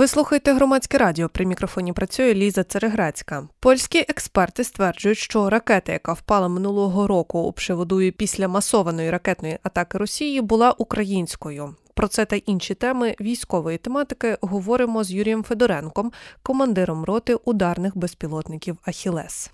Ви слухаєте громадське радіо. При мікрофоні працює Ліза Цереграцька. Польські експерти стверджують, що ракета, яка впала минулого року у Пшеводуї після масованої ракетної атаки Росії, була українською. Про це та інші теми військової тематики говоримо з Юрієм Федоренком, командиром роти ударних безпілотників Ахілес.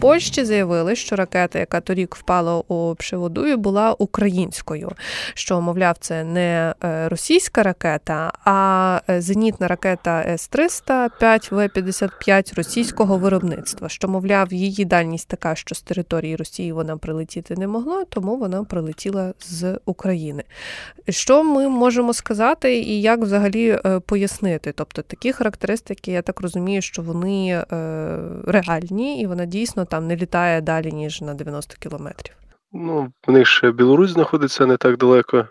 Польщі заявили, що ракета, яка торік впала у Пшеводую, була українською. Що, мовляв, це не е, російська ракета, а е, зенітна ракета С-300 5В-55 російського виробництва. Що, мовляв, її дальність така, що з території Росії вона прилетіти не могла, тому вона прилетіла з України. Що ми можемо сказати і як взагалі е, пояснити? Тобто такі характеристики, я так розумію, що вони реальні і вона дійсно там не літає далі, ніж на 90 кілометрів. Ну, в них ще Білорусь знаходиться не так далеко,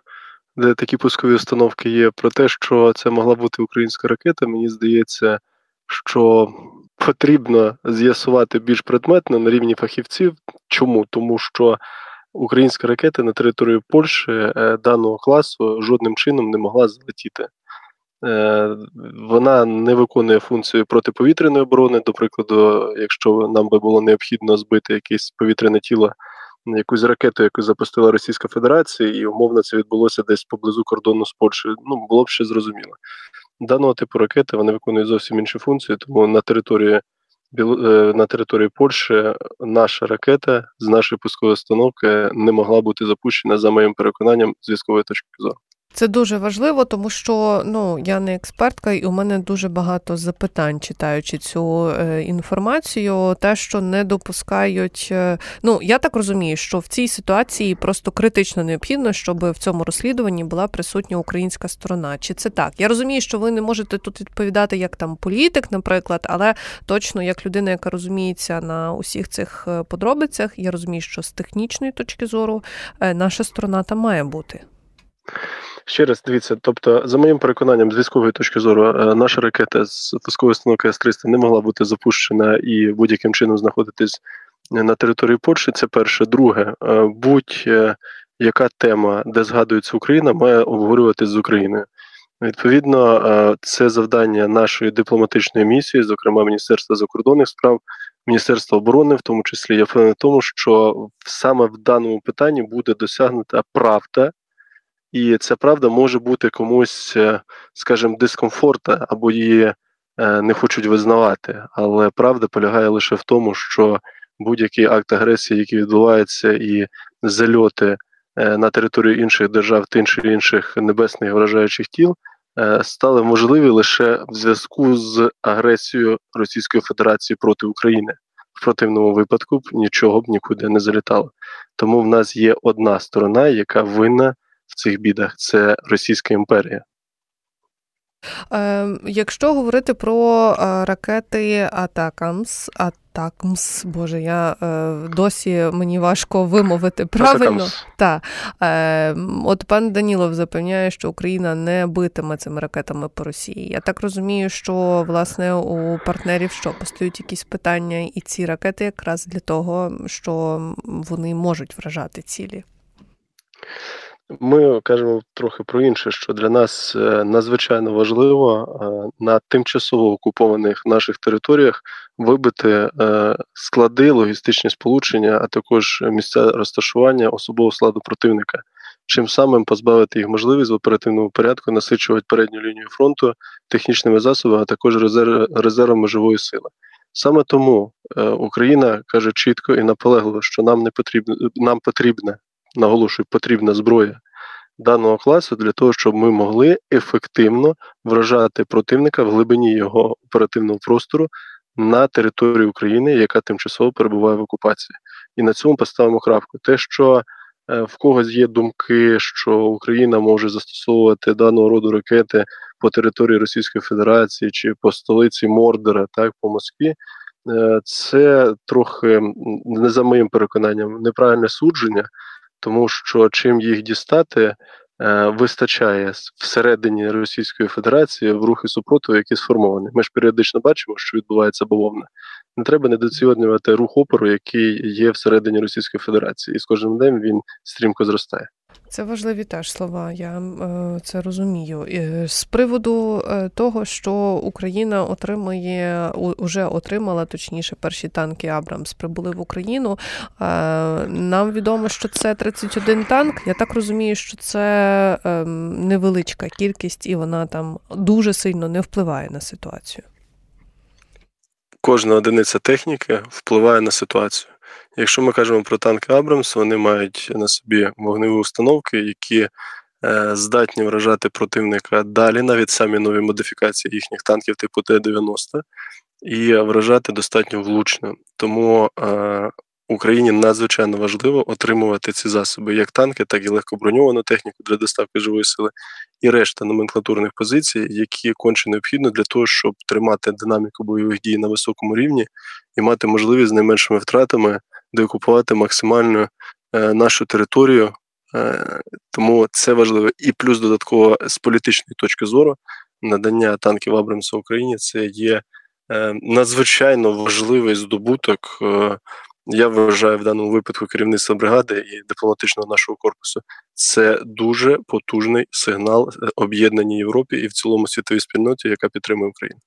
де такі пускові установки є. Про те, що це могла бути українська ракета, мені здається, що потрібно з'ясувати більш предметно на рівні фахівців. Чому? Тому що українська ракета на території Польщі е, даного класу жодним чином не могла залетіти. Е, вона не виконує функцію протиповітряної оборони. До прикладу, якщо нам би було необхідно збити якесь повітряне тіло, якусь ракету, яку запустила Російська Федерація, і умовно це відбулося десь поблизу кордону з Польщею, ну було б ще зрозуміло. Даного типу ракети вони виконують зовсім інші функції, тому на території е, на території Польщі наша ракета з нашої пускової установки не могла бути запущена за моїм переконанням з військової точки зору. Це дуже важливо, тому що ну я не експертка, і у мене дуже багато запитань, читаючи цю е, інформацію. Те, що не допускають. Е, ну я так розумію, що в цій ситуації просто критично необхідно, щоб в цьому розслідуванні була присутня українська сторона. Чи це так? Я розумію, що ви не можете тут відповідати як там політик, наприклад, але точно як людина, яка розуміється на усіх цих е, подробицях, я розумію, що з технічної точки зору наша сторона там має бути. Ще раз дивіться, тобто, за моїм переконанням, з військової точки зору, е, наша ракета з пускової установки С-300 не могла бути запущена і будь-яким чином знаходитись на території Польщі. Це перше. Друге, е, будь-яка тема, де згадується Україна, має обговорюватись з Україною. Відповідно, е, це завдання нашої дипломатичної місії, зокрема Міністерства закордонних справ, Міністерства оборони, в тому числі я впевнений в тому, що саме в даному питанні буде досягнута правда. І ця правда може бути комусь, е, скажімо, дискомфорта або її е, не хочуть визнавати. Але правда полягає лише в тому, що будь-який акт агресії, який відбувається, і зальоти е, на територію інших держав, тим чи інших небесних вражаючих тіл, стали можливі лише в зв'язку з агресією Російської Федерації проти України. В противному випадку б нічого б нікуди не залітало. Тому в нас є одна сторона, яка винна цих бідах це Російська імперія. Е, Якщо говорити про е, ракети Атакамс, Атакмс, Боже, я е, досі мені важко вимовити правильно. Та, От пан Данілов запевняє, що Україна не битиме цими ракетами по Росії. Я так розумію, що власне у партнерів що постають якісь питання, і ці ракети якраз для того, що вони можуть вражати цілі. Ми кажемо трохи про інше, що для нас е, надзвичайно важливо е, на тимчасово окупованих наших територіях вибити е, склади, логістичні сполучення, а також місця розташування особового складу противника, чим самим позбавити їх можливість в оперативному порядку насичувати передню лінію фронту технічними засобами, а також резервами живої сили. Саме тому Україна каже чітко і наполегливо, що нам не потрібно нам потрібне наголошую, потрібна зброя даного класу для того, щоб ми могли ефективно вражати противника в глибині його оперативного простору на території України, яка тимчасово перебуває в окупації. І на цьому поставимо крапку. Те, що е, в когось є думки, що Україна може застосовувати даного роду ракети по території Російської Федерації чи по столиці Мордора, так по Москві. Е, це трохи не за моїм переконанням неправильне судження, тому що чим їх дістати, е, вистачає всередині Російської Федерації в рухи супротиву, які сформовані. Ми ж періодично бачимо, що відбувається бавовна. Не треба недооцінювати рух опору, який є всередині Російської Федерації, і з кожним днем він стрімко зростає. Це важливі теж слова, я е, це розумію. З приводу е, того, що Україна отримує, уже отримала точніше перші танки Абрамс прибули в Україну. Е, нам відомо, що це 31 танк. Я так розумію, що це невеличка кількість, і вона там дуже сильно не впливає на ситуацію. Кожна одиниця техніки впливає на ситуацію. Якщо ми кажемо про танки Абрамс, вони мають на собі вогневі установки, які е, здатні вражати противника далі, навіть самі нові модифікації їхніх танків типу Т-90, і вражати достатньо влучно. Тому е, Україні надзвичайно важливо отримувати ці засоби, як танки, так і легкоброньовану техніку для доставки живої сили, і решта номенклатурних позицій, які конче необхідно для того, щоб тримати динаміку бойових дій на високому рівні і мати можливість з найменшими втратами деокупувати максимально е, нашу територію. Е, тому це важливо. І плюс додатково з політичної точки зору надання танків Абрамса Україні це є е, надзвичайно важливий здобуток. Я вважаю в даному випадку керівництва бригади і дипломатичного нашого корпусу. Це дуже потужний сигнал об'єднаній Європі і в цілому світовій спільноті, яка підтримує Україну.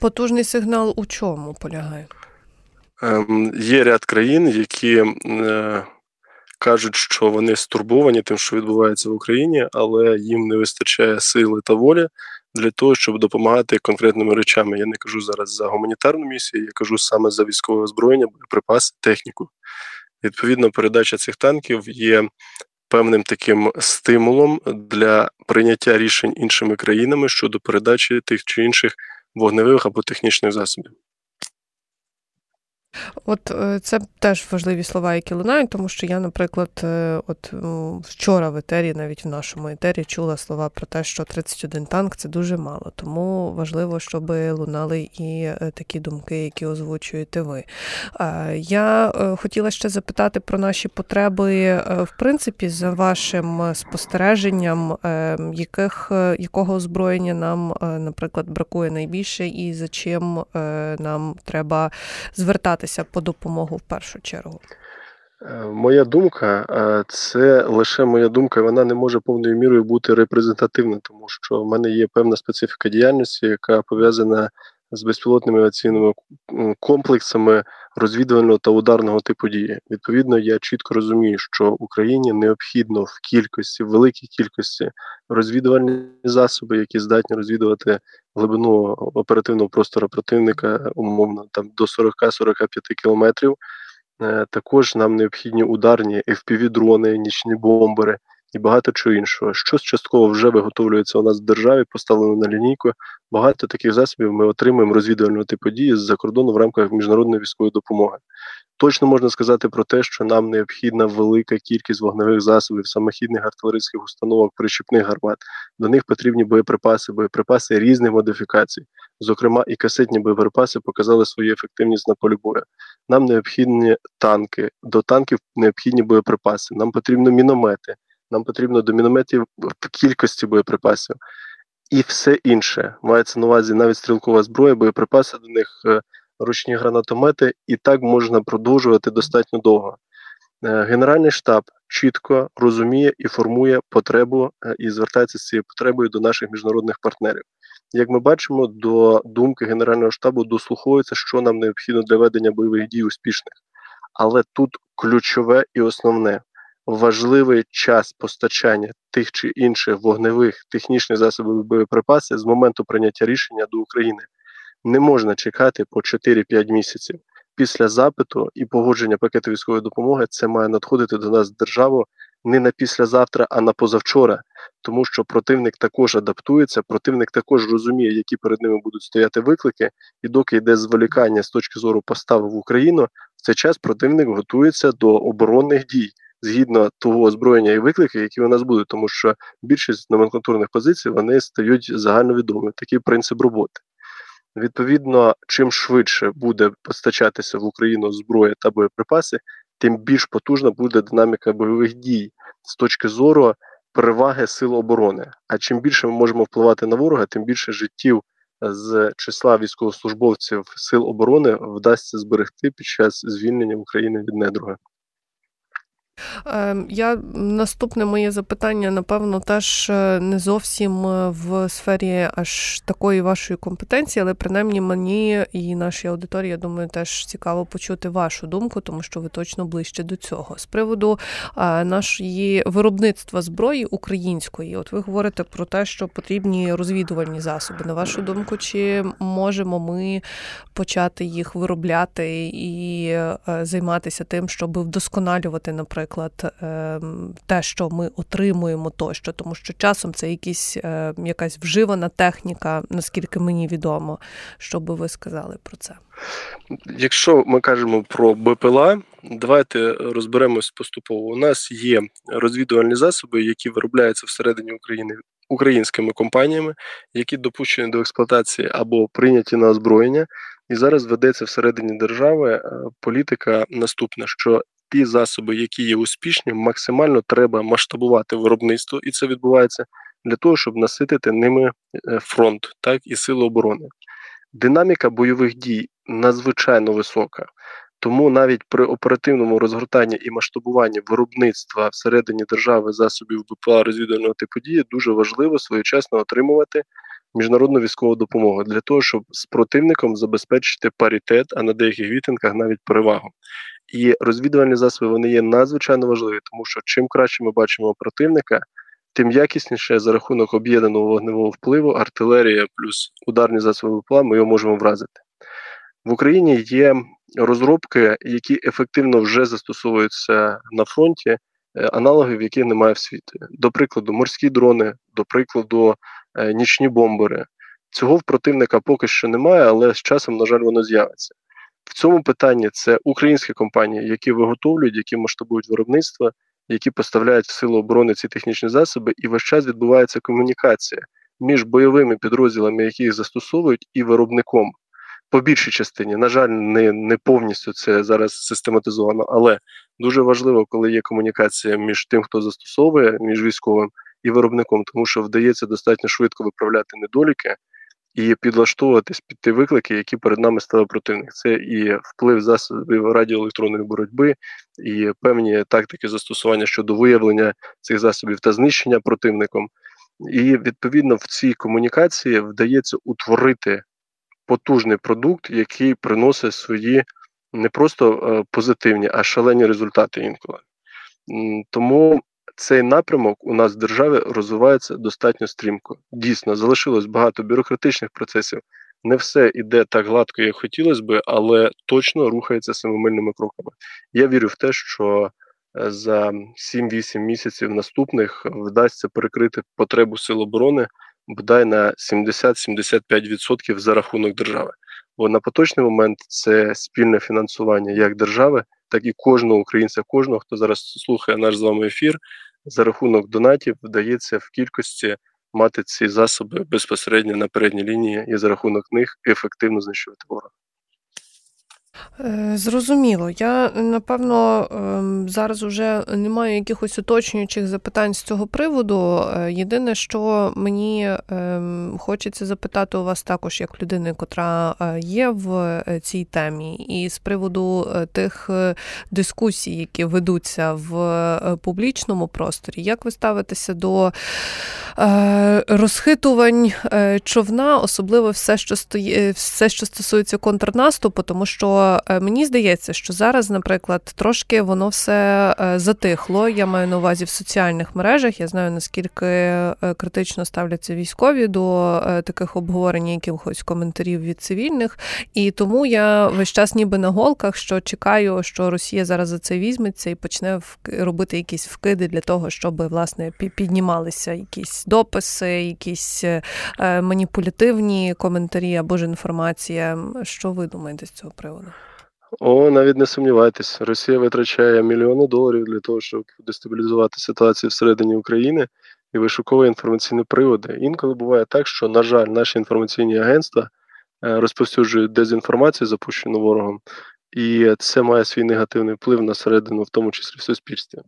Потужний сигнал у чому полягає? Ем, Є ряд країн, які е, кажуть, що вони стурбовані тим, що відбувається в Україні, але їм не вистачає сили та волі для того, щоб допомагати конкретними речами. Я не кажу зараз за гуманітарну місію, я кажу саме за військове озброєння, боєприпаси, техніку. Відповідно, передача цих танків є певним таким стимулом для прийняття рішень іншими країнами щодо передачі тих чи інших вогневих або технічних засобів. От е, це теж важливі слова, які лунають, тому що я, наприклад, е, от вчора в етері, навіть в нашому етері, чула слова про те, що 31 танк це дуже мало. Тому важливо, щоб лунали і е, такі думки, які озвучуєте ви. Я хотіла ще запитати про наші потреби, в принципі, за вашим спостереженням, яких якого озброєння нам, наприклад, бракує найбільше, і за чим нам треба звертатися звертатися по допомогу в першу чергу? Е, моя думка, е, це лише моя думка, вона не може повною мірою бути репрезентативна, тому що в мене є певна специфіка діяльності, яка пов'язана з безпілотними авіаційними комплексами розвідувального та ударного типу дії. Відповідно, я чітко розумію, що Україні необхідно в кількості, в великій кількості розвідувальні засоби, які здатні розвідувати глибину оперативного простору противника, умовно там до 40-45 кілометрів. Е, також нам необхідні ударні FPV-дрони, нічні бомбери і багато чого іншого. Щось частково вже виготовлюється у нас в державі, поставлено на лінійку. Багато таких засобів ми отримуємо розвідувального типу дії з-за кордону в рамках міжнародної військової допомоги. Точно можна сказати про те, що нам необхідна велика кількість вогневих засобів, самохідних артилерійських установок, прищепних гармат. До них потрібні боєприпаси, боєприпаси різних модифікацій. Зокрема, і касетні боєприпаси показали свою ефективність на полі бою. Нам необхідні танки, до танків необхідні боєприпаси. Нам потрібні міномети, нам потрібно до мінометів кількості боєприпасів. І все інше мається на увазі навіть стрілкова зброя, боєприпаси до них е, ручні гранатомети, і так можна продовжувати достатньо довго. Е, Генеральний штаб чітко розуміє і формує потребу е, і звертається з цією потребою до наших міжнародних партнерів. Як ми бачимо, до думки Генерального штабу дослуховується, що нам необхідно для ведення бойових дій успішних. Але тут ключове і основне важливий час постачання тих чи інших вогневих технічних засобів боєприпасів з моменту прийняття рішення до України не можна чекати по 4-5 місяців. Після запиту і погодження пакету військової допомоги це має надходити до нас державу не на післязавтра, а на позавчора, тому що противник також адаптується, противник також розуміє, які перед ними будуть стояти виклики, і доки йде зволікання з точки зору постави в Україну, в цей час противник готується до оборонних дій згідно того озброєння і викликів, які у нас будуть, тому що більшість номенклатурних позицій вони стають загальновідомими. Такий принцип роботи. Відповідно, чим швидше буде постачатися в Україну зброя та боєприпаси, тим більш потужна буде динаміка бойових дій з точки зору переваги сил оборони. А чим більше ми можемо впливати на ворога, тим більше життів з числа військовослужбовців сил оборони вдасться зберегти під час звільнення України від недруга. Ем, я наступне моє запитання, напевно, теж е, не зовсім е, в сфері аж такої вашої компетенції, але принаймні мені і нашій аудиторії, я думаю, теж цікаво почути вашу думку, тому що ви точно ближче до цього. З приводу е, нашої виробництва зброї української, от ви говорите про те, що потрібні розвідувальні засоби. На вашу думку, чи можемо ми почати їх виробляти і займатися тим, щоб вдосконалювати, наприклад наприклад, ем, те, що ми отримуємо тощо, тому що часом це якісь, е, якась вживана техніка, наскільки мені відомо, що би ви сказали про це. Якщо ми кажемо про БПЛА, давайте розберемось поступово. У нас є розвідувальні засоби, які виробляються всередині України українськими компаніями, які допущені до експлуатації або прийняті на озброєння. І зараз ведеться всередині держави е, політика наступна, що ті засоби, які є успішні, максимально треба масштабувати виробництво, і це відбувається для того, щоб наситити ними е, фронт, так і сили оборони. Динаміка бойових дій надзвичайно висока. Тому навіть при оперативному розгортанні і масштабуванні виробництва всередині держави засобів БПЛА розвідувального типу дії дуже важливо своєчасно отримувати міжнародну військову допомогу для того, щоб з противником забезпечити паритет, а на деяких вітинках навіть перевагу. І розвідувальні засоби вони є надзвичайно важливі, тому що чим краще ми бачимо противника, тим якісніше за рахунок об'єднаного вогневого впливу, артилерія плюс ударні засоби ПЛА ми його можемо вразити. В Україні є розробки, які ефективно вже застосовуються на фронті, е, аналогів, яких немає в світі. До прикладу, морські дрони, до прикладу, е, нічні бомбери. Цього в противника поки що немає, але з часом, на жаль, воно з'явиться. В цьому питанні це українські компанії, які виготовлюють, які масштабують виробництво, які поставляють в силу оборони ці технічні засоби, і весь час відбувається комунікація між бойовими підрозділами, які їх застосовують, і виробником. По більшій частині, на жаль, не не повністю це зараз систематизовано, але дуже важливо, коли є комунікація між тим, хто застосовує, між військовим і виробником, тому що вдається достатньо швидко виправляти недоліки і підлаштовуватись під ті виклики, які перед нами ставив противник. Це і вплив засобів радіоелектронної боротьби, і певні тактики застосування щодо виявлення цих засобів та знищення противником. І відповідно в цій комунікації вдається утворити потужний продукт, який приносить свої не просто е, позитивні, а шалені результати інколи. Тому цей напрямок у нас в державі розвивається достатньо стрімко. Дійсно, залишилось багато бюрократичних процесів. Не все йде так гладко, як хотілося би, але точно рухається семимильними кроками. Я вірю в те, що е, за 7-8 місяців наступних вдасться перекрити потребу сил оборони бодай на 70-75% за рахунок держави. Бо на поточний момент це спільне фінансування як держави, так і кожного українця, кожного, хто зараз слухає наш з вами ефір, за рахунок донатів вдається в кількості мати ці засоби безпосередньо на передній лінії і за рахунок них ефективно знищувати ворога. Е, зрозуміло. Я напевно ем, зараз вже не маю якихось уточнюючих запитань з цього приводу. Е, єдине, що мені ем, хочеться запитати у вас також, як людини, котра е, є в цій темі, і з приводу тих дискусій, які ведуться в публічному просторі, як ви ставитеся до розхитувань човна, особливо все, що стоїть, все, що стосується контрнаступу, тому що. Е, мені здається, що зараз, наприклад, трошки воно все е, затихло. Я маю на увазі в соціальних мережах. Я знаю наскільки е, критично ставляться військові до таких обговорень, якихось коментарів від цивільних. І тому я весь час, ніби на голках, що чекаю, що Росія зараз за це візьметься і почне робити якісь вкиди для того, щоб власне піднімалися якісь дописи, якісь маніпулятивні коментарі або ж інформація. Що ви думаєте з цього приводу? О, навіть не сумнівайтесь, Росія витрачає мільйони доларів для того, щоб дестабілізувати ситуацію всередині України і вишуковує інформаційні приводи. Інколи буває так, що, на жаль, наші інформаційні агентства е, розповсюджують дезінформацію, запущену ворогом, і це має свій негативний вплив на середину, в тому числі в суспільстві.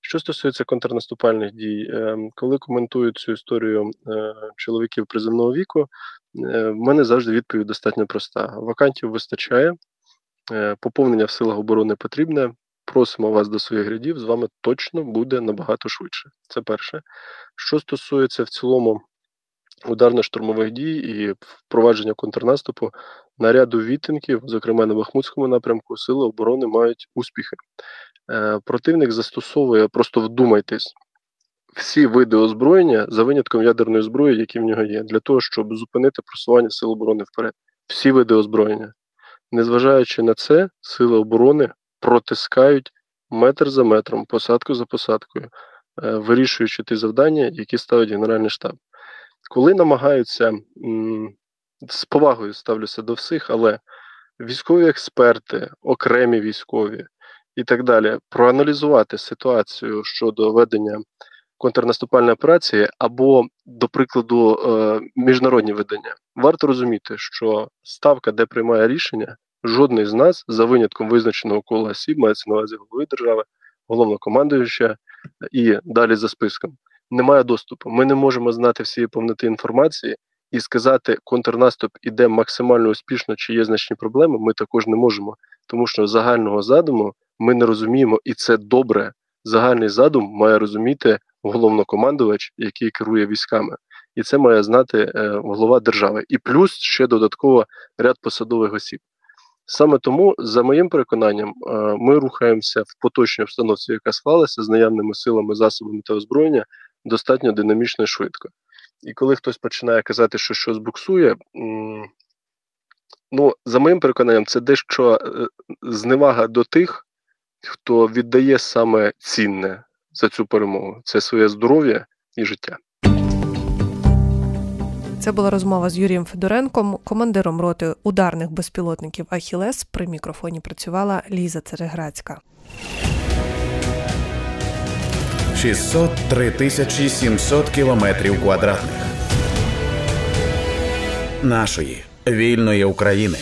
Що стосується контрнаступальних дій, е, коли коментують цю історію е, чоловіків приземного віку, в мене завжди відповідь достатньо проста: вакантів вистачає, поповнення в силах оборони потрібне. Просимо вас до своїх рядів, з вами точно буде набагато швидше. Це перше. Що стосується в цілому ударно-штурмових дій і впровадження контрнаступу на ряду відтинків, зокрема на Бахмутському напрямку, сили оборони мають успіхи. Е, противник застосовує, просто вдумайтесь, всі види озброєння за винятком ядерної зброї, які в нього є, для того, щоб зупинити просування сил оборони вперед. Всі види озброєння. Незважаючи на це, сили оборони протискають метр за метром, посадку за посадкою, е, вирішуючи ті завдання, які ставить Генеральний штаб. Коли намагаються з повагою ставлюся до всіх, але військові експерти, окремі військові і так далі, проаналізувати ситуацію щодо ведення контрнаступальної операції або, до прикладу, е, міжнародні видання, варто розуміти, що ставка, де приймає рішення, жодний з нас, за винятком визначеного кола осіб, мається на увазі голови держави, головнокомандуюча і далі за списком не має доступу. Ми не можемо знати всієї повноти інформації і сказати, контрнаступ іде максимально успішно, чи є значні проблеми. Ми також не можемо, тому що загального задуму ми не розуміємо, і це добре. Загальний задум має розуміти головнокомандувач, який керує військами, і це має знати е, голова держави. І плюс ще додатково ряд посадових осіб. Саме тому, за моїм переконанням, е, ми рухаємося в поточній обстановці, яка склалася з наявними силами, засобами та озброєння достатньо динамічно і швидко. І коли хтось починає казати, що щось буксує, ну, за моїм переконанням, це дещо е, зневага до тих, хто віддає саме цінне за цю перемогу це своє здоров'я і життя. Це була розмова з Юрієм Федоренком, командиром роти ударних безпілотників Ахілес. При мікрофоні працювала Ліза Цереграцька. 603 тисячі 700 кілометрів квадратних нашої вільної України.